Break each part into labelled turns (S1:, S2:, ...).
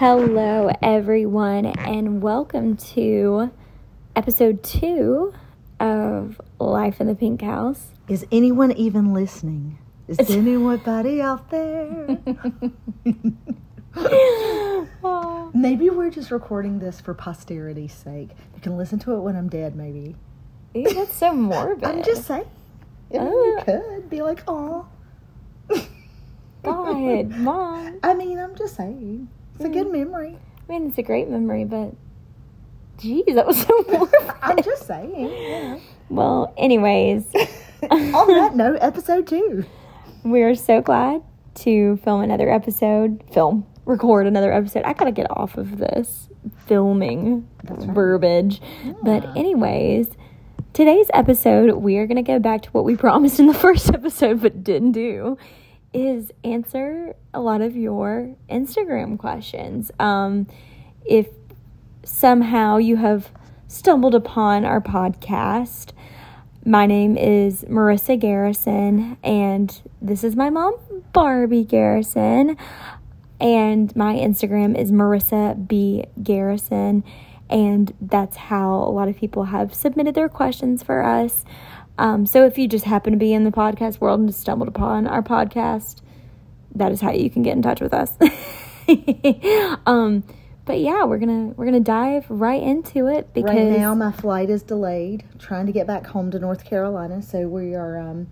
S1: Hello, everyone, and welcome to episode two of Life in the Pink House.
S2: Is anyone even listening? Is anybody out there? maybe we're just recording this for posterity's sake. You can listen to it when I'm dead, maybe.
S1: Ew, that's so morbid.
S2: I'm just saying. Yeah,
S1: Uh.
S2: you could be like, oh.
S1: God, Mom.
S2: I mean, I'm just saying. It's a
S1: Mm.
S2: good memory.
S1: I mean, it's a great memory, but geez, that was so morbid.
S2: I'm just saying. Yeah.
S1: Well, anyways,
S2: On that note, episode two.
S1: we're so glad to film another episode. Film, record another episode. I gotta get off of this filming
S2: That's right.
S1: verbiage. But, anyways, today's episode, we are gonna go back to what we promised in the first episode but didn't do. Is answer a lot of your Instagram questions. Um, if somehow you have stumbled upon our podcast, my name is Marissa Garrison, and this is my mom, Barbie Garrison. And my Instagram is Marissa B. Garrison. And that's how a lot of people have submitted their questions for us. Um, so if you just happen to be in the podcast world and just stumbled upon our podcast, that is how you can get in touch with us. um, but yeah, we're gonna we're gonna dive right into it because
S2: Right now, my flight is delayed. Trying to get back home to North Carolina, so we are um,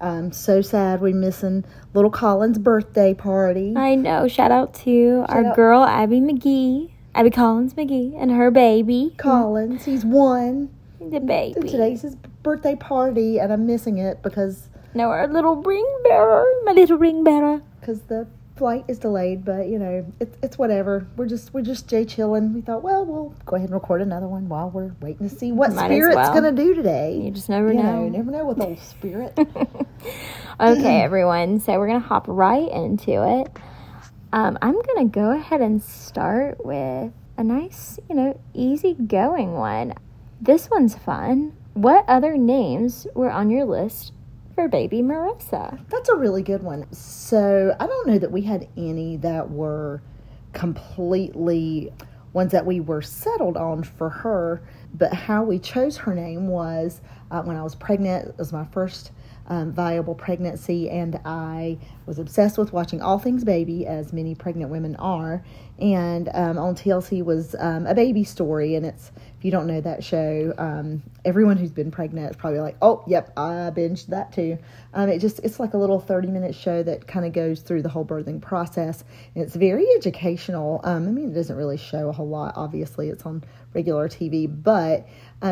S2: um, so sad we're missing little Colin's birthday party.
S1: I know. Shout out to our
S2: out.
S1: girl Abby McGee, Abby Collins McGee, and her baby,
S2: Collins, he's one.
S1: The baby.
S2: Today's his birthday party, and I'm missing it because
S1: No, our little ring bearer, my little ring bearer.
S2: because the flight is delayed. But you know, it's it's whatever. We're just we're just jay chilling. We thought, well, we'll go ahead and record another one while we're waiting to see what
S1: Might
S2: Spirit's
S1: well.
S2: gonna do today.
S1: You just never
S2: You
S1: know.
S2: know, never know with old Spirit.
S1: okay, everyone. So we're gonna hop right into it. Um, I'm gonna go ahead and start with a nice, you know, easy going one. This one's fun. What other names were on your list for baby Marissa?
S2: That's a really good one. So I don't know that we had any that were completely ones that we were settled on for her, but how we chose her name was uh, when I was pregnant. It was my first um, viable pregnancy, and I was obsessed with watching all things baby, as many pregnant women are. And um, on TLC was um, a baby story, and it's if you don't know that show, um, everyone who's been pregnant is probably like, "Oh, yep, I binged that too." Um, it just it's like a little thirty minute show that kind of goes through the whole birthing process, and it's very educational. Um, I mean, it doesn't really show a whole lot. Obviously, it's on regular TV, but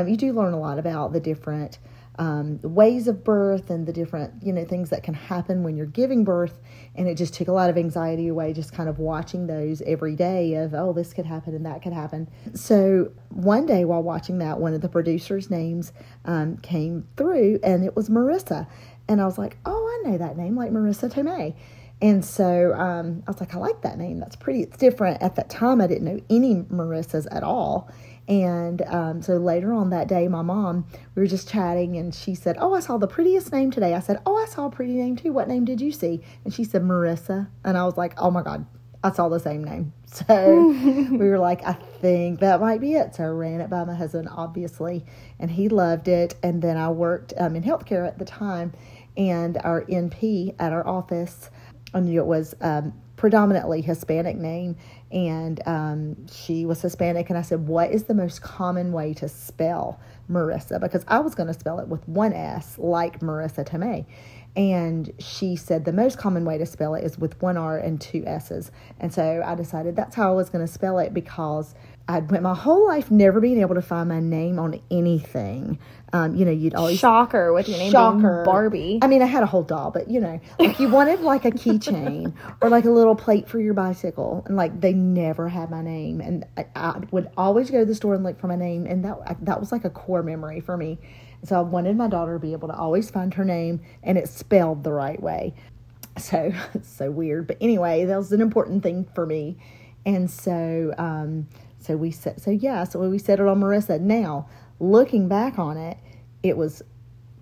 S2: you do learn a lot about the different um, ways of birth and the different you know things that can happen when you're giving birth and it just took a lot of anxiety away just kind of watching those every day of oh this could happen and that could happen so one day while watching that one of the producers names um, came through and it was marissa and i was like oh i know that name like Marisa Tomei and so um, I was like, I like that name. That's pretty. It's different. At that time, I didn't know any Marissas at all. And um, so later on that day, my mom, we were just chatting, and she said, "Oh, I saw the prettiest name today." I said, "Oh, I saw a pretty name too. What name did you see?" And she said, "Marissa." And I was like, "Oh my god, I saw the same name." So we were like, "I think that might be it." So I ran it by my husband, obviously, and he loved it. And then I worked um, in healthcare at the time, and our NP at our office. I knew it was um, predominantly Hispanic name, and um, she was Hispanic. And I said, "What is the most common way to spell Marissa?" Because I was going to spell it with one S, like Marisa Tomei. And she said the most common way to spell it is with one R and two S's. And so I decided that's how I was going to spell it because I'd went my whole life never being able to find my name on anything. Um, you know, you'd always
S1: Shocker with your name
S2: Shocker.
S1: being Barbie.
S2: I mean, I had a whole doll, but you know, like you wanted like a keychain or like a little plate for your bicycle, and like they never had my name, and I, I would always go to the store and look for my name, and that that was like a core memory for me. So I wanted my daughter to be able to always find her name, and it's spelled the right way. So it's so weird, but anyway, that was an important thing for me, and so um, so we said so yeah, so we settled on Marissa. Now looking back on it, it was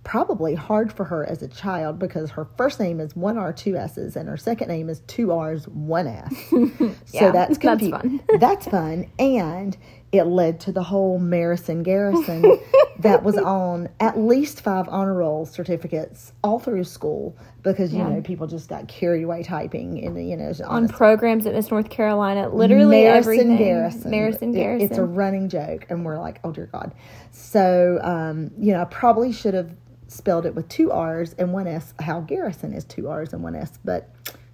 S2: probably hard for her as a child because her first name is one R, two S's, and her second name is two R's, one S. so
S1: Yeah,
S2: that's
S1: that's
S2: confu-
S1: fun.
S2: that's fun. And it led to the whole Marison Garrison that was on at least five honor roll certificates all through school because, you
S1: Yeah.
S2: know, people just got carried away typing and, you know,
S1: On programs at Miss North Carolina, literally
S2: Marison
S1: everything.
S2: Garrison.
S1: Marison
S2: It-
S1: Garrison.
S2: it's a running joke, and we're like, oh dear God. So, um, you know, I probably should have spelled it with two R's and one S. How Garrison is two R's and one S, but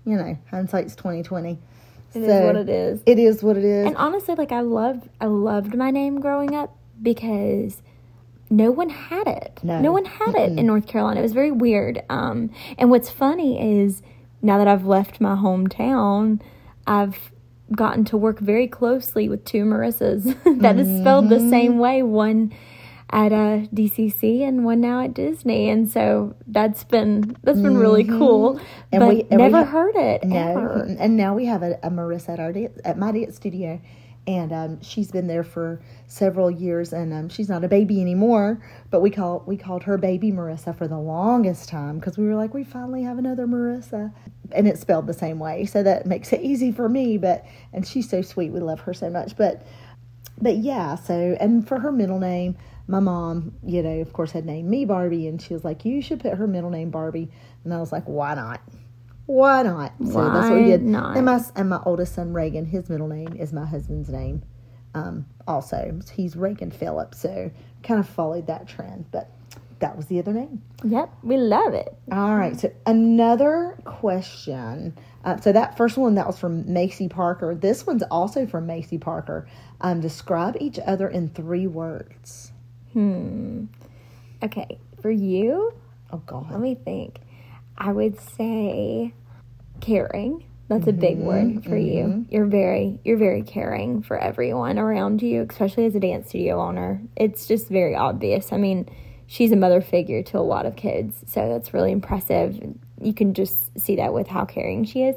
S2: you know, hindsight's twenty twenty.
S1: It is what it is.
S2: It is what it is.
S1: And honestly, like I loved, I loved my name growing up because no one had it.
S2: No.
S1: one had it in North Carolina. It was very weird. Um, and what's funny is now that I've left my hometown, I've gotten to work very closely with two Marissas that is spelled
S2: Mm-hmm.
S1: the same way. One at uh, DCC and one now at Disney, and so that's been that's been really cool.
S2: Mm-hmm. And
S1: but
S2: we- and we
S1: never
S2: ha-
S1: heard it
S2: No,
S1: ever.
S2: and now we have a, a Marissa at our dance, at my dance studio, and um, she's been there for several years, and um, she's not a baby anymore. But we call we called her baby Marissa for the longest time because we were like, we finally have another Marissa, and it's spelled the same way, so that makes it easy for me. But and she's so sweet, we love her so much. But but yeah, so and for her middle name, my mom, you know, of course, had named me Barbie, and she was like, "You should put her middle name Barbie," and I was like, "Why not? Why not?" So that's what we did.
S1: not?
S2: And my and my oldest son Reagan, his middle name is my husband's name. Um, also, he's Reagan Phillips, so kind of followed that trend, but that was the other name.
S1: Yep, we love it.
S2: All right. So another question. Uh, so that first one that was from Macy Parker. This one's also from Macy Parker. Um, describe each other in three words.
S1: Hmm. Okay, for you,
S2: Oh God.
S1: let me think. I would say caring. That's a big word for you. You're very you're very caring for everyone around you, especially as a dance studio owner. It's just very obvious. I mean, she's a mother figure to a lot of kids, so that's really impressive. You can just see that with how caring she is.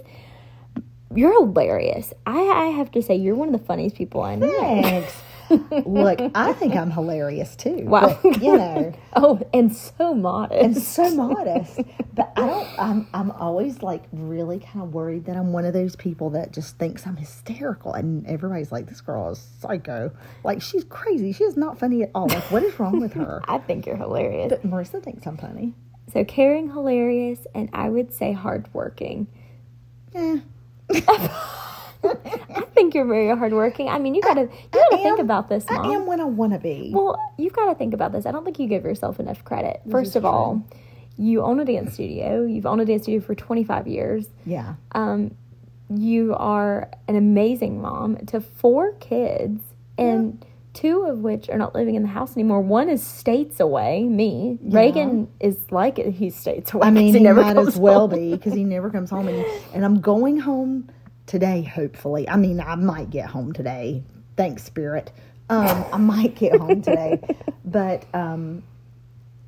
S1: You're hilarious. I, I have to say, you're one of the funniest people I know.
S2: Thanks. Look, I think I'm hilarious too.
S1: Wow.
S2: But, you know,
S1: Oh, and so modest.
S2: and so modest. But I don't. I'm. I'm always like really kind of worried that I'm one of those people that just thinks I'm hysterical, and everybody's like, "This girl is psycho. Like she's crazy. She is not funny at all. Like what is wrong with her?"
S1: I think you're hilarious.
S2: But Marissa thinks I'm funny.
S1: So caring, hilarious, and I would say hardworking.
S2: Eh.
S1: I think you're very hardworking. I mean, you gotta you think about this, Mom.
S2: I am when I want to be.
S1: Well, you've got to think about this. I don't think you give yourself enough credit. First
S2: is
S1: of all, you own a dance studio. You've owned a dance studio for 25 years.
S2: yeah.
S1: Um, you are an amazing mom to four kids, and two of which are not living in the house anymore. One is states away. Me, Reagan is like it. He's states away.
S2: I mean, he,
S1: never
S2: might as well
S1: home.
S2: be because he never comes home, and, and I'm going home today. Hopefully, I mean, I might get home today. Thanks, Spirit. Um, I might get home today, but um,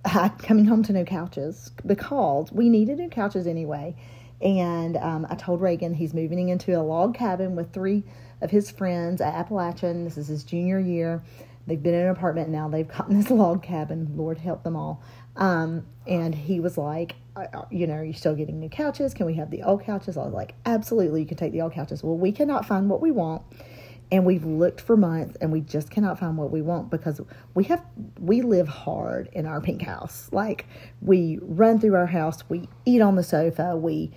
S2: I'm coming home to no couches because we needed new couches anyway. And um, I told Reagan he's moving into a log cabin with three of his friends at Appalachian. This is his junior year. They've been in an apartment now. They've gotten this log cabin. Lord help them all. Um, and he was like, you know, are you still getting new couches? Can we have the old couches? I was like, absolutely, you can take the old couches. Well, we cannot find what we want and we've looked for months and we just cannot find what we want because we have we live hard in our pink house. Like we run through our house we eat on the sofa we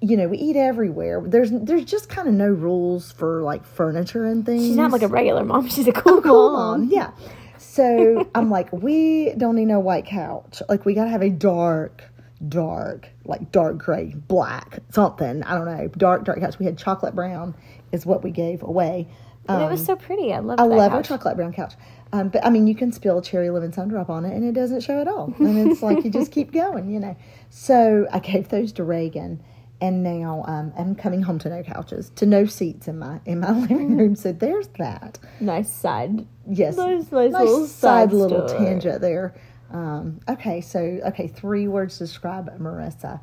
S2: you know we eat everywhere. There's there's just kind of no rules for like furniture and things.
S1: She's not like a regular mom. She's a cool,
S2: cool
S1: mom.
S2: mom yeah. So i'm like we don't need no white couch. Like we gotta have a dark dark like dark gray black something i don't know dark dark couch. We had chocolate brown is what we gave away
S1: And it was so pretty. I love.
S2: I love our chocolate brown couch. Um, but I mean, you can spill cherry lemon sundrop on it and it doesn't show at all. And it's like you just keep going, you know. So I gave those to Reagan, and now um, I'm coming home to no couches, to no seats in my in my living room. So there's that.
S1: Nice side.
S2: Yes,
S1: Nice, nice little
S2: side
S1: side
S2: little tangent there. Um, okay, so okay, three words to describe Marissa.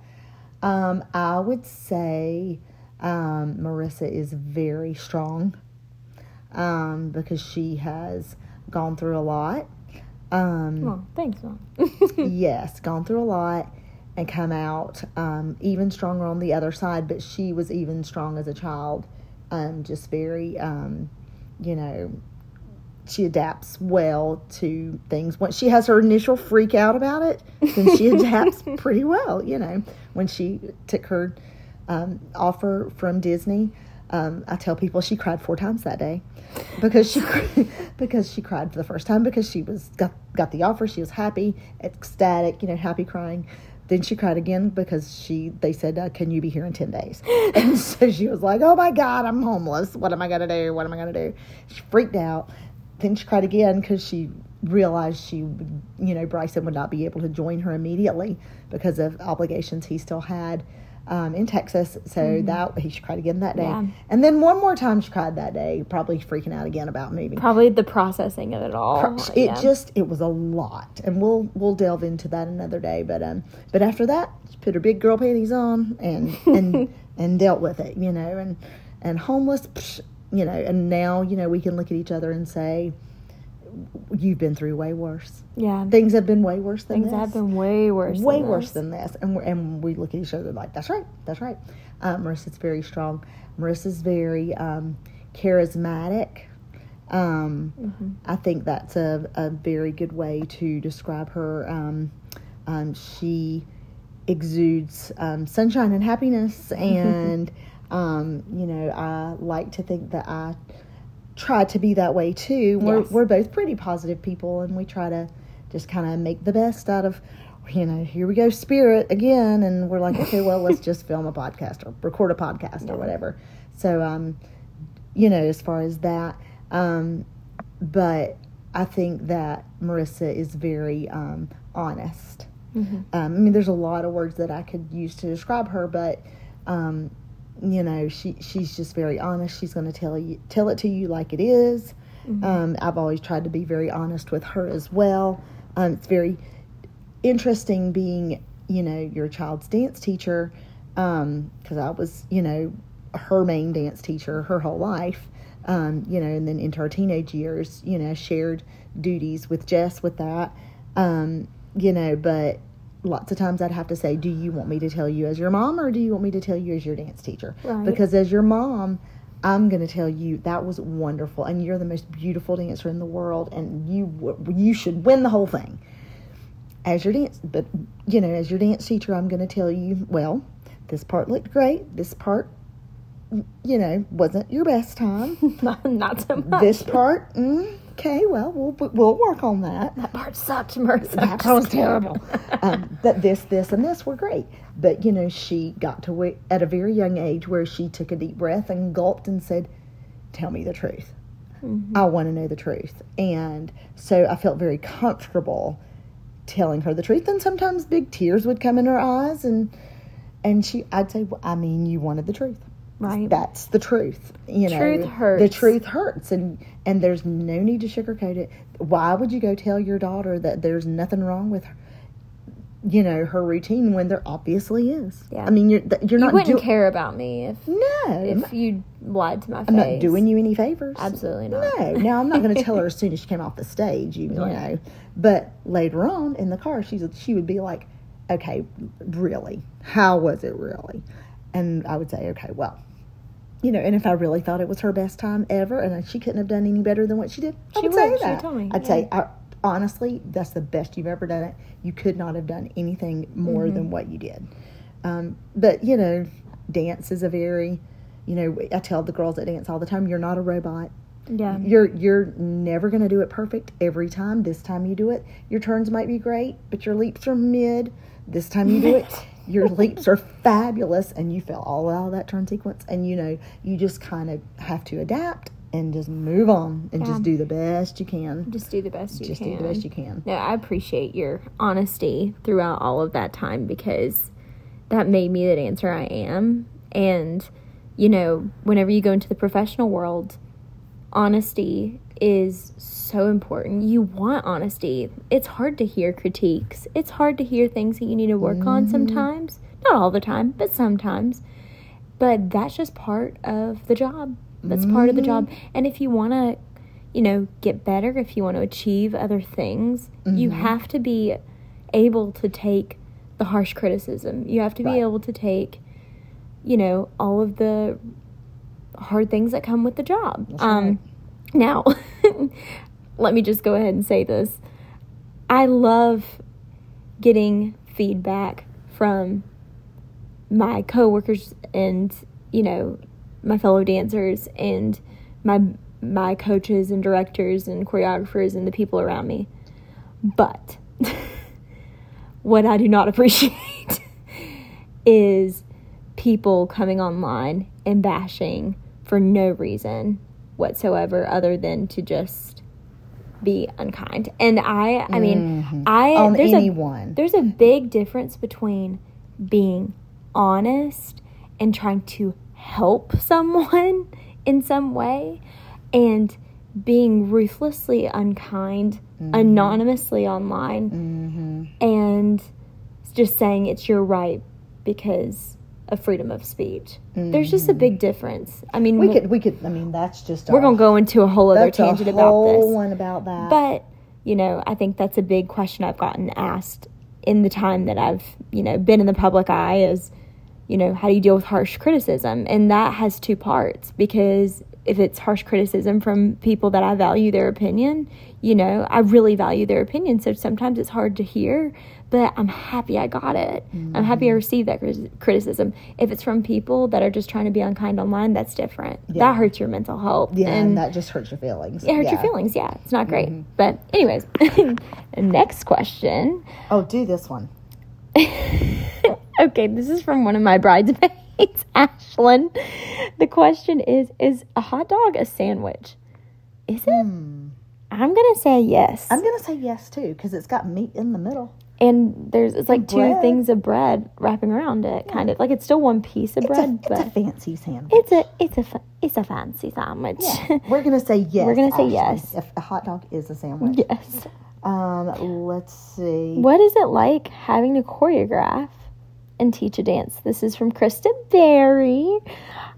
S2: Um, I would say um, Marissa is very strong um, because she has gone through a lot. Um,
S1: Well, thanks, mom.
S2: yes, gone through a lot and come out um, even stronger on the other side. But she was even strong as a child, um, just very, um, you know, she adapts well to things. When she has her initial freak out about it, then she adapts pretty well. You know, when she took her um, offer from Disney. Um, I tell people she cried four times that day because she because she cried for the first time because she was got got the offer. She was happy, ecstatic, you know, happy crying. Then she cried again because she they said, uh, "Can you be here in ten days?" And so she was like, "Oh my God, I'm homeless. What am I gonna do? What am I gonna do?" She freaked out. Then she cried again because she realized she, you know, Bryson would not be able to join her immediately because of obligations he still had um, in Texas. So that he she cried again that day,
S1: Yeah.
S2: and then one more time she cried that day, probably freaking out again about moving.
S1: Probably the processing of it all.
S2: It
S1: yeah.
S2: just it was a lot, and we'll we'll delve into that another day. But um, but after that, she put her big girl panties on and and and dealt with it, you know, and and homeless, psh, you know, and now you know we can look at each other and say, you've been through way worse.
S1: yeah.
S2: Things have been way worse than
S1: Things
S2: this
S1: have been way worse.
S2: way
S1: than
S2: worse
S1: this.
S2: than this. And we're, and we look at each other like, that's right, that's right. Um, Marissa's very strong. Marissa's very um, charismatic. Um,
S1: Mm-hmm.
S2: I think that's a, a very good way to describe her. Um, um, she exudes um, sunshine and happiness, and um, you know, I like to think that I try to be that way too. We're
S1: Yes.
S2: we're both pretty positive people, and we try to just kind of make the best out of. You know, here we go, spirit again, and we're like, okay, well, let's just film a podcast or record a podcast or whatever. So, um, you know, as far as that, um, but I think that Marissa is very um, honest. Um, I mean, there's a lot of words that I could use to describe her, but um, you know, she she's just very honest. She's going to tell you tell it to you like it is. Um, I've always tried to be very honest with her as well. Um, it's very interesting being, you know, your child's dance teacher because I was, you know, her main dance teacher her whole life. Um, you know, and then into her teenage years, you know, shared duties with Jess with that. Um, you know, but lots of times I'd have to say, Do you want me to tell you as your mom or do you want me to tell you as your dance teacher?
S1: Right.
S2: Because as your mom, I'm going to tell you that was wonderful and you're the most beautiful dancer in the world and you you should win the whole thing. As your dance but you know, as your dance teacher, I'm going to tell you, well, this part looked great. This part you know, wasn't your best time.
S1: not, not so much.
S2: this part, mm, okay, well, we'll we'll work on that.
S1: that part sucked, Marissa.
S2: That was terrible. um, that this, this, and this were great. But you know, she got to at a very young age where she took a deep breath and gulped and said, "Tell me the truth. I want to know the truth." And so I felt very comfortable telling her the truth. And sometimes big tears would come in her eyes, and and she, I'd say, well, "I mean, you wanted the truth."
S1: Right.
S2: That's the truth. You know,
S1: Truth hurts.
S2: The truth hurts, and and there's no need to sugarcoat it. Why would you go tell your daughter that there's nothing wrong with, her, you know, her routine when there obviously is?
S1: Yeah.
S2: I mean, you're you're
S1: you
S2: not
S1: wouldn't
S2: doing.
S1: care about me if
S2: No,
S1: if you lied to my face.
S2: I'm not doing you any favors.
S1: Absolutely not.
S2: No. Now I'm not going to tell her as soon as she came off the stage. You, you know, but later on in the car, she's she would be like, "Okay, really? How was it really?" And I would say, "Okay, well." You know, and if I really thought it was her best time ever, and she couldn't have done any better than what she did, I
S1: She
S2: would say
S1: would. She
S2: that.
S1: told me,
S2: I'd
S1: yeah.
S2: say, I, honestly, that's the best you've ever done it. You could not have done anything more
S1: Mm-hmm.
S2: than what you did. Um, but you know, dance is a very, you know, I tell the girls that dance all the time, you're not a robot.
S1: Yeah.
S2: You're you're never going to do it perfect every time. This time you do it, your turns might be great, but your leaps are mid. This time you do it, your leaps are fabulous, and you fell all out of that turn sequence. And you know, you just kind of have to adapt and just move on and
S1: Yeah.
S2: just do the best you can.
S1: Just do the best you can.
S2: Just
S1: can.
S2: do the best you can.
S1: No, I appreciate your honesty throughout all of that time because that made me the dancer I am. And, you know, whenever you go into the professional world, honesty is so important. You want honesty. It's hard to hear critiques, it's hard to hear things that you need to work on mm-hmm. sometimes. Not all the time, but sometimes. But that's just part of the job. That's part of the job. Mm-hmm. And if you want to, you know, get better, if you want to achieve other things, you mm-hmm. have to be able to take the harsh criticism. You have to be able to take, you know, all of the hard things that come with the job. Um. Now, let me just go ahead and say this. I love getting feedback from my coworkers and, you know, my fellow dancers and my my coaches and directors and choreographers and the people around me. But what I do not appreciate is people coming online and bashing for no reason whatsoever other than to just be unkind. And I I mean I
S2: Mm-hmm. On
S1: there's
S2: anyone.
S1: a there's a big difference between being honest and trying to help someone in some way and being ruthlessly unkind anonymously online
S2: Mm-hmm.
S1: and just saying it's your right because of freedom of speech. There's just a big difference. I mean,
S2: Mm-hmm. We could, we could. I mean, that's just.
S1: we're going to go into a whole other tangent
S2: a
S1: about this.
S2: one about that.
S1: But, you know, I think that's a big question I've gotten asked in the time that I've, you know, been in the public eye is, you know, how do you deal with harsh criticism? And that has two parts because if it's harsh criticism from people that I value their opinion, you know, I really value their opinion. So sometimes it's hard to hear, but I'm happy I got it. I'm happy I mm-hmm. received that criticism. If it's from people that are just trying to be unkind online, that's different.
S2: Yeah.
S1: That hurts your mental health.
S2: yeah, and, that just hurts your feelings.
S1: it hurts
S2: yeah.
S1: your feelings. Yeah, it's not great. Mm-hmm. But anyways, next question.
S2: Oh, do this one.
S1: okay, this is from one of my bridesmaids, Ashlyn. The question is: Is a hot dog a sandwich? Is it? I'm gonna say yes.
S2: I'm gonna say yes too because it's got meat in the middle.
S1: and there's it's like two things of bread wrapping around it, kind of like it's still one piece of
S2: It's,
S1: bread,
S2: a,
S1: but
S2: it's a fancy sandwich.
S1: it's a it's a it's a fancy sandwich.
S2: Yeah. We're gonna say yes.
S1: We're gonna say yes.
S2: If a hot dog is a sandwich.
S1: yes.
S2: Um, let's see.
S1: What is it like having to choreograph and teach a dance? This is from Krista Berry.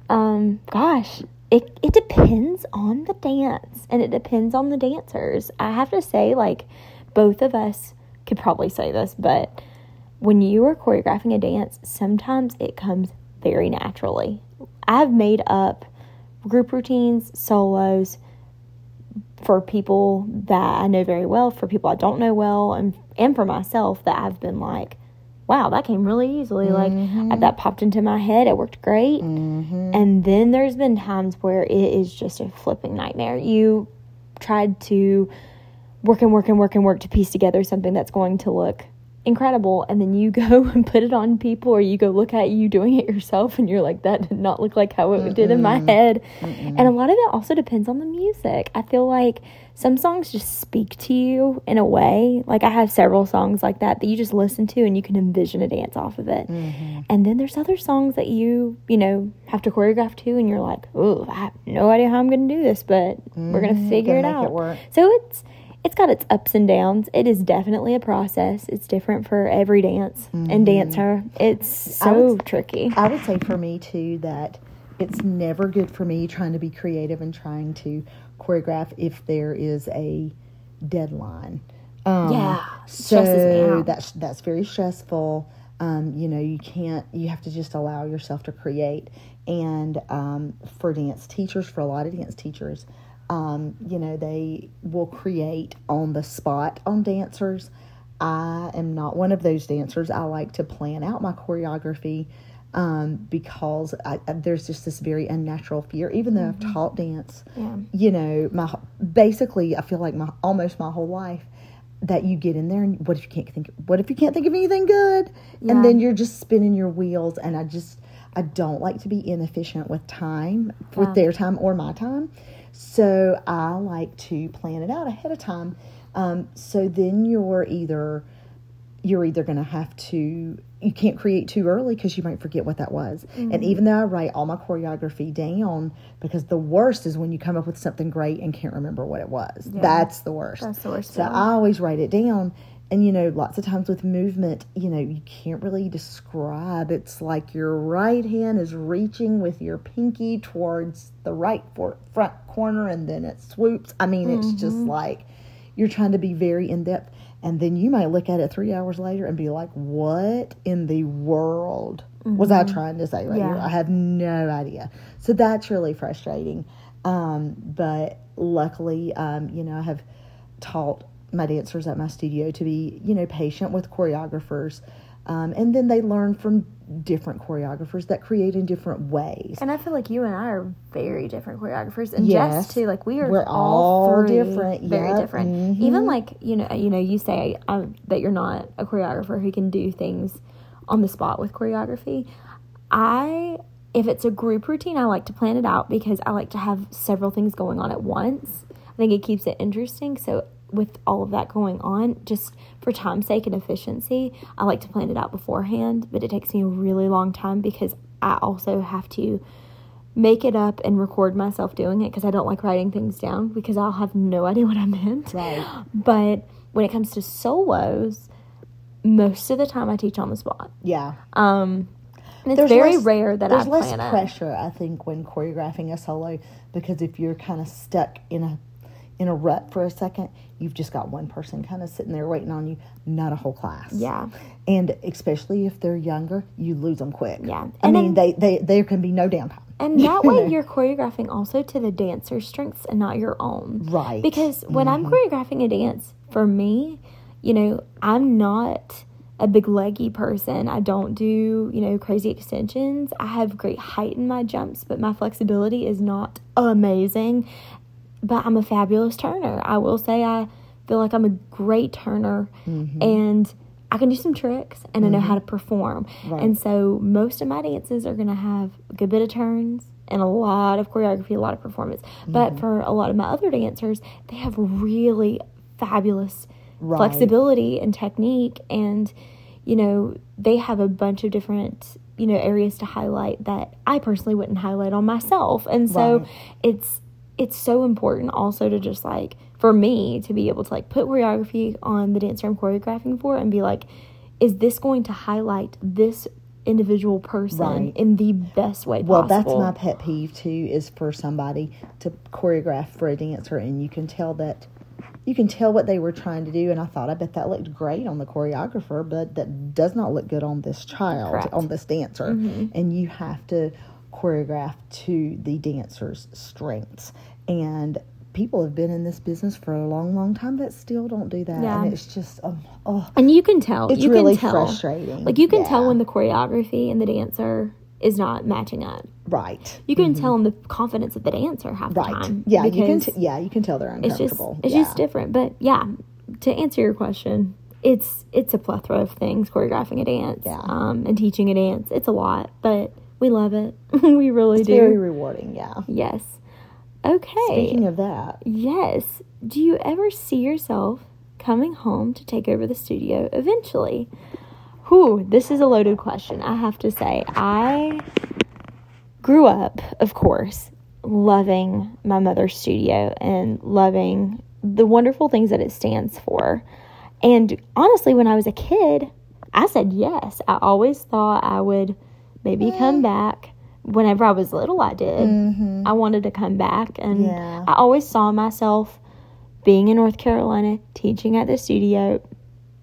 S1: Um, gosh, it, it depends on the dance and it depends on the dancers. I have to say, like, both of us could probably say this, but when you are choreographing a dance, sometimes it comes very naturally. I've made up group routines, solos, for people that I know very well, for people I don't know well, and and for myself that I've been like, wow, that came really easily. Like mm-hmm. that popped into my head. It worked great. Mm-hmm. And then there's been times where it is just a flipping nightmare. You tried to work and work and work and work to piece together something that's going to look incredible and then you go and put it on people or you go look at you doing it yourself and you're like that did not look like how it did in my head and a lot of it also depends on the music i feel like some songs just speak to you in a way like i have several songs like that that you just listen to and you can envision a dance off of it mm-hmm. and then there's other songs that you you know have to choreograph to and you're like oh i have no idea how i'm gonna do this but we're gonna mm-hmm. figure
S2: Gonna
S1: it
S2: it
S1: out
S2: work.
S1: so it's it's got its ups and downs. It is definitely a process. It's different for every dance and mm-hmm. dancer. It's so
S2: would-
S1: tricky.
S2: I would say for me too that it's never good for me trying to be creative and trying to choreograph if there is a deadline. Um,
S1: Yeah,
S2: so
S1: stresses me out.
S2: that's that's very stressful. Um, you know, you can't. You have to just allow yourself to create. And um, for dance teachers, for a lot of dance teachers, um, you know, they will create on the spot on dancers. I am not one of those dancers. I like to plan out my choreography um, because I, I- there's just this very unnatural fear. Even though I've taught dance,
S1: Yeah.
S2: you know, my basically I feel like my almost my whole life that you get in there and what if you can't think what if you can't think of anything good
S1: Yeah.
S2: and then you're just spinning your wheels and I just I don't like to be inefficient with time with their time or my time so I like to plan it out ahead of time um, so then you're either you're either going to have to you can't create too early because you might forget what that was
S1: Mm-hmm.
S2: and even though i write all my choreography down because the worst is when you come up with something great and can't remember what it was that's the worst
S1: That's the worst
S2: so
S1: feeling.
S2: i always write it down and you know, lots of times with movement, you know, you can't really describe. It's like your right hand is reaching with your pinky towards the right for, front corner and then it swoops. I mean, it's just like you're trying to be very in depth. And then you might look at it three hours later and be like, what in the world was I trying to say right here?
S1: Yeah.
S2: I have no idea. So that's really frustrating. Um, but luckily, um, you know, I have taught my dancers at my studio to be, you know, patient with choreographers. Um, and then they learn from different choreographers that create in different ways.
S1: And I feel like you and I are very different choreographers, and
S2: Yes.
S1: Jess too. Like we are
S2: We're
S1: all,
S2: all
S1: three
S2: different,
S1: very
S2: yep.
S1: different.
S2: Mhm.
S1: Even like you know, you know, you say um, that you're not a choreographer who can do things on the spot with choreography. I, if it's a group routine, I like to plan it out because I like to have several things going on at once. I think it keeps it interesting. So with all of that going on, just for time's sake and efficiency, I like to plan it out beforehand. But it takes me a really long time because I also have to make it up and record myself doing it because I don't like writing things down because I'll have no idea what I meant.
S2: Right.
S1: But when it comes to solos, most of the time I teach on the spot.
S2: Yeah.
S1: Um, and it's
S2: There's
S1: very
S2: less-
S1: rare that I
S2: There's less
S1: plan it.
S2: pressure, I think, when choreographing a solo because if you're kind of stuck in a in a rut for a second, you've just got one person kind of sitting there waiting on you, not a whole class.
S1: Yeah.
S2: And especially if they're younger, you lose them quick.
S1: Yeah.
S2: I mean,
S1: then-
S2: they, they there can be no downtime.
S1: And that way you're choreographing also to the dancer's strengths and not your own.
S2: Right.
S1: Because when I'm mm-hmm. choreographing a dance, for me, you know, I'm not a big leggy person. I don't do, you know, crazy extensions. I have great height in my jumps, but my flexibility is not amazing. But I'm a fabulous turner. I will say I feel like I'm a great turner mm-hmm. and I can do some tricks and I know mm-hmm. how to perform.
S2: Right.
S1: And so most of my dances are going to have a good bit of turns and a lot of choreography, a lot of performance. But mm-hmm. for a lot of my other dancers, they have really fabulous
S2: Right.
S1: flexibility and technique and you know, they have a bunch of different, you know, areas to highlight that I personally wouldn't highlight on myself. And so
S2: Right.
S1: it's it's so important also to just like for me to be able to like put choreography on the dancer I'm choreographing for and be like, is this going to highlight this individual person
S2: Right.
S1: in the best way
S2: Well,
S1: possible?
S2: that's my pet peeve too. Is for somebody to choreograph for a dancer, and you can tell that you can tell what they were trying to do. And I thought, I bet that looked great on the choreographer, but that does not look good on this child,
S1: Correct.
S2: on this dancer. Mm-hmm. And you have to choreograph to the dancer's strengths. And people have been in this business for a long, long time that still don't do that,
S1: Yeah.
S2: and it's just, um, oh,
S1: and you can tell.
S2: it's
S1: you
S2: really
S1: can tell.
S2: frustrating.
S1: Like you can tell when the choreography and the dancer is not matching up.
S2: right,
S1: You can tell in the confidence of the dancer half the
S2: right,
S1: time.
S2: yeah, you can, t- yeah, you can tell they're
S1: it's just
S2: uncomfortable.
S1: it's
S2: yeah.
S1: just different. But yeah, to answer your question, it's it's a plethora of things choreographing a dance,
S2: Yeah.
S1: um, and teaching a dance. It's a lot, but we love it. we really
S2: It's
S1: do.
S2: very rewarding, yeah.
S1: yes. Okay.
S2: Speaking of that,
S1: Yes. Do you ever see yourself coming home to take over the studio eventually? Whew, this is a loaded question, I have to say. I grew up, of course, loving my mother's studio and loving the wonderful things that it stands for. And honestly, when I was a kid, I said yes. I always thought I would maybe mm. come back. Whenever I was little, I did. Mm-hmm. I wanted to come back, and
S2: Yeah.
S1: I always saw myself being in North Carolina, teaching at the studio,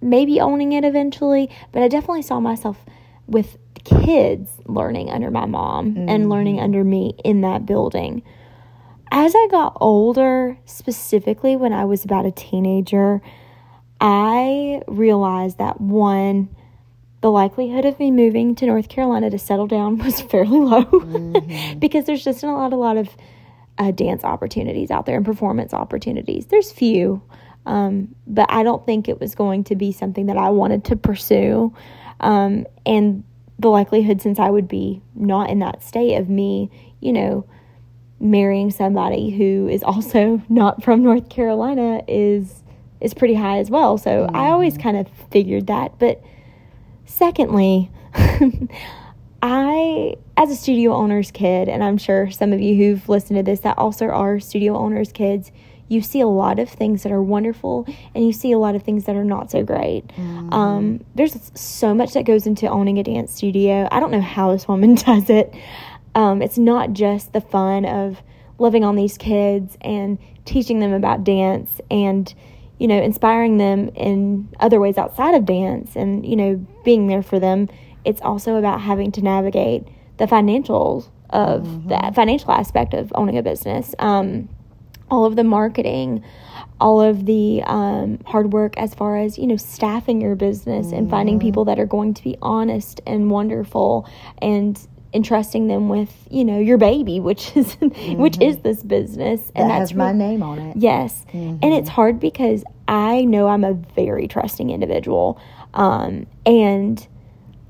S1: maybe owning it eventually, but I definitely saw myself with kids learning under my mom and learning mm. under me in that building. As I got older, specifically when I was about a teenager, I realized that one, the likelihood of me moving to North Carolina to settle down was fairly low because there's just not a lot, a lot of uh, dance opportunities out there and performance opportunities. There's few, um, but I don't think it was going to be something that I wanted to pursue. Um, and the likelihood, since I would be not in that state of me, you know, marrying somebody who is also not from North Carolina is is pretty high as well. So I always kind of figured that, but secondly, I as a studio owner's kid, and I'm sure some of you who've listened to this that also are studio owners' kids, you see a lot of things that are wonderful and you see a lot of things that are not so great.
S2: Mm-hmm.
S1: Um, there's so much that goes into owning a dance studio. I don't know how this woman does it. Um, it's not just the fun of loving on these kids and teaching them about dance and you know inspiring them in other ways outside of dance and you know being there for them it's also about having to navigate the financials of
S2: Mm-hmm.
S1: that financial aspect of owning a business um, all of the marketing all of the um, hard work as far as you know staffing your business and finding
S2: Mm-hmm.
S1: people that are going to be honest and wonderful and entrusting them with you know your baby which is which is this business
S2: Mm-hmm. that
S1: that's
S2: has my name on it.
S1: Yes. And it's hard because I know I'm a very trusting individual. Um, and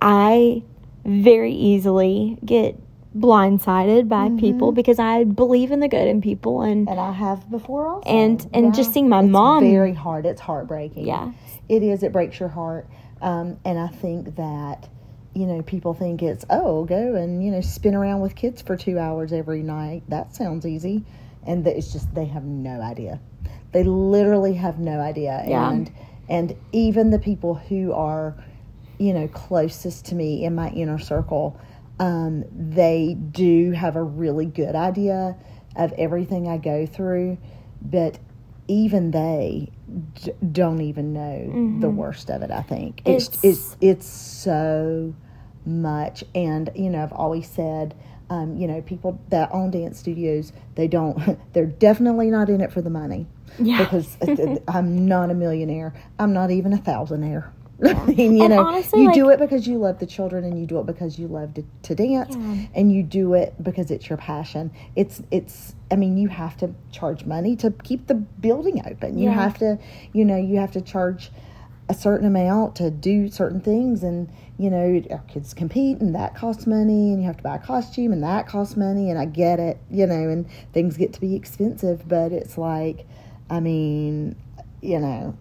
S1: I very easily get blindsided by people because I believe in the good in people and
S2: And I have before also.
S1: And- and just seeing my
S2: it's
S1: mom-
S2: very hard. It's heartbreaking.
S1: Yeah.
S2: It is. It breaks your heart. Um, and I think that, you know, people think it's, oh, go and, you know, spin around with kids for two hours every night. That sounds easy. And that it's just, they have no idea. They literally have no idea.
S1: Yeah.
S2: And, and even the people who are, you know, closest to me in my inner circle, um, they do have a really good idea of everything I go through, but even they d- don't even know the worst of it. I think it's
S1: It's-
S2: it's it's so much, and you know, I've always said. Um, you know, people that own dance studios, they don't, they're definitely not in it for the money.
S1: Yeah.
S2: Because I'm not a millionaire. I'm not even a thousandaire. I mean, you
S1: And
S2: know,
S1: honestly,
S2: you do it because you love the children and you do it because you love to, to dance
S1: Yeah.
S2: and you do it because it's your passion. It's, it's, I mean, you have to charge money to keep the building open. You
S1: Yeah.
S2: have to, you know, you have to charge a certain amount to do certain things and you know our kids compete and that costs money and you have to buy a costume and that costs money and i get it you know and things get to be expensive but it's like i mean you know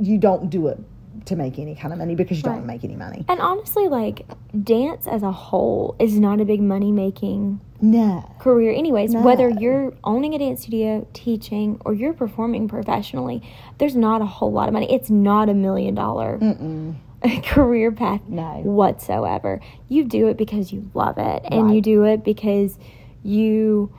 S2: you don't do it to make any kind of money because you
S1: Right.
S2: don't make any money
S1: and honestly like dance as a whole is not a big money making
S2: no
S1: career anyways
S2: No.
S1: whether you're owning a dance studio teaching or you're performing professionally there's not a whole lot of money it's not a million dollar career path
S2: No.
S1: whatsoever you do it because you love it and
S2: Right.
S1: you do it because you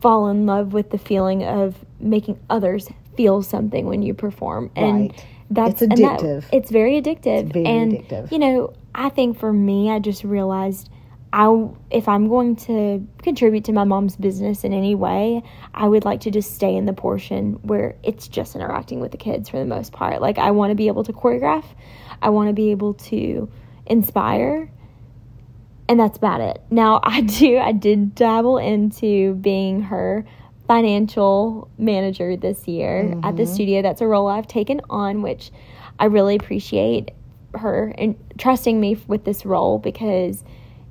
S1: fall in love with the feeling of making others feel something when you perform and
S2: Right.
S1: That's
S2: It's
S1: and that-
S2: addictive.
S1: it's very addictive
S2: It's very
S1: and
S2: addictive.
S1: you know i think for me i just realized I, if I'm going to contribute to my mom's business in any way, I would like to just stay in the portion where it's just interacting with the kids for the most part. Like, I want to be able to choreograph, I want to be able to inspire, and that's about it. Now, I do, I did dabble into being her financial manager this year at the studio. That's a role I've taken on, which I really appreciate her and trusting me with this role because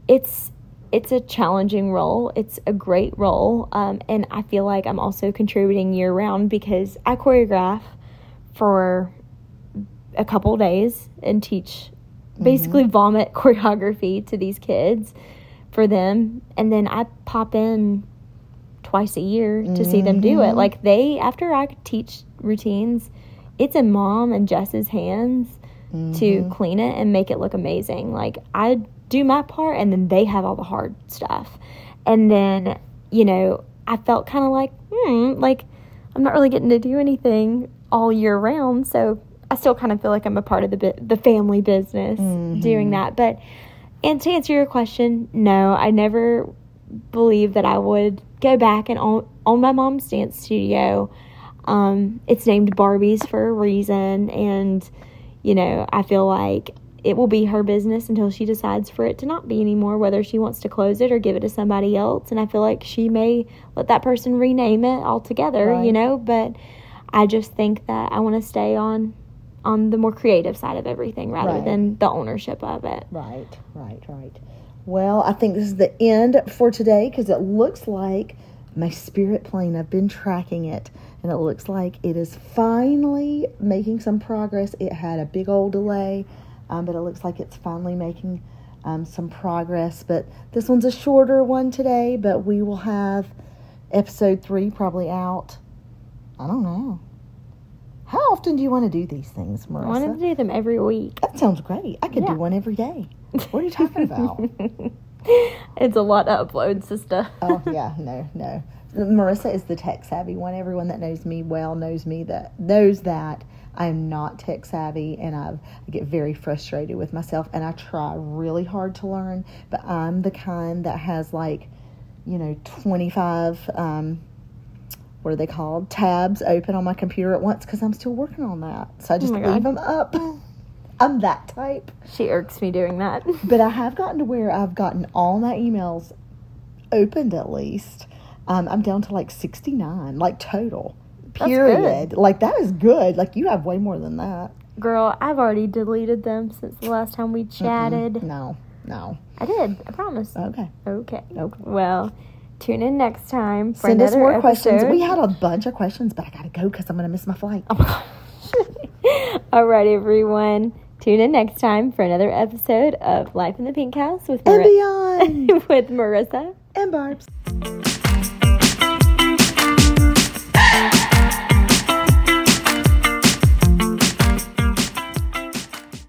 S1: it's it's a challenging role. It's a great role, um, and I feel like I'm also contributing year round because I choreograph for a couple days and teach basically vomit choreography to these kids for them, and then I pop in twice a year to see them do it. Mm-hmm. Like they after I teach routines, it's in mom and Jess's hands to mm-hmm. clean it and make it look amazing. Like I do my part and then they have all the hard stuff. And then, you know, I felt kind of like, hmm, like I'm not really getting to do anything all year round, so I still kind of feel like I'm a part of the bi- the family business doing mm-hmm. that. But and to answer your question, no, I never believed that I would go back and own, own my mom's dance studio. Um, it's named Barbie's for a reason, and you know, I feel like it will be her business until she decides for it to not be anymore, whether she wants to close it or give it to somebody else. And I feel like she may let that person rename it altogether, you know. But I just think that I want to stay on on the more creative side of everything rather
S2: Right.
S1: than the ownership of it.
S2: Right, right, right. Well, I think this is the end for today because it looks like my spirit plane, I've been tracking it, and it looks like it is finally making some progress. It had a big old delay, um, but it looks like it's finally making um, some progress. But this one's a shorter one today, but we will have episode three probably out I don't know. How often do you want to do these things, Marissa?
S1: I wanted to do them every week.
S2: That sounds great. I could
S1: Yeah.
S2: do one every day. What are you talking about?
S1: it's a lot to upload, sister.
S2: oh yeah, no, no. Marissa is the tech savvy one. Everyone that knows me well knows me that knows that I'm not tech savvy, and I've, I get very frustrated with myself, and I try really hard to learn. But I'm the kind that has like, you know, 25. Um, what are they called? Tabs open on my computer at once because I'm still working on that. So I just
S1: my God.
S2: leave them up. I'm that type.
S1: She irks me doing that.
S2: But I have gotten to where I've gotten all my emails opened at least. Um, I'm down to like 69, like total.
S1: That's
S2: Period. Like that is good. Like you have way more than that.
S1: Girl, I've already deleted them since the last time we chatted.
S2: No, no.
S1: I did. I promise.
S2: Okay.
S1: Okay.
S2: Okay.
S1: Well, tune in next time for
S2: Send us more questions. We had a bunch of questions, but I gotta go because I'm gonna miss my flight.
S1: Oh my gosh. All right, everyone. Tune in next time for another episode of Life in the Pink House with
S2: And beyond.
S1: with Marissa
S2: and Barb's.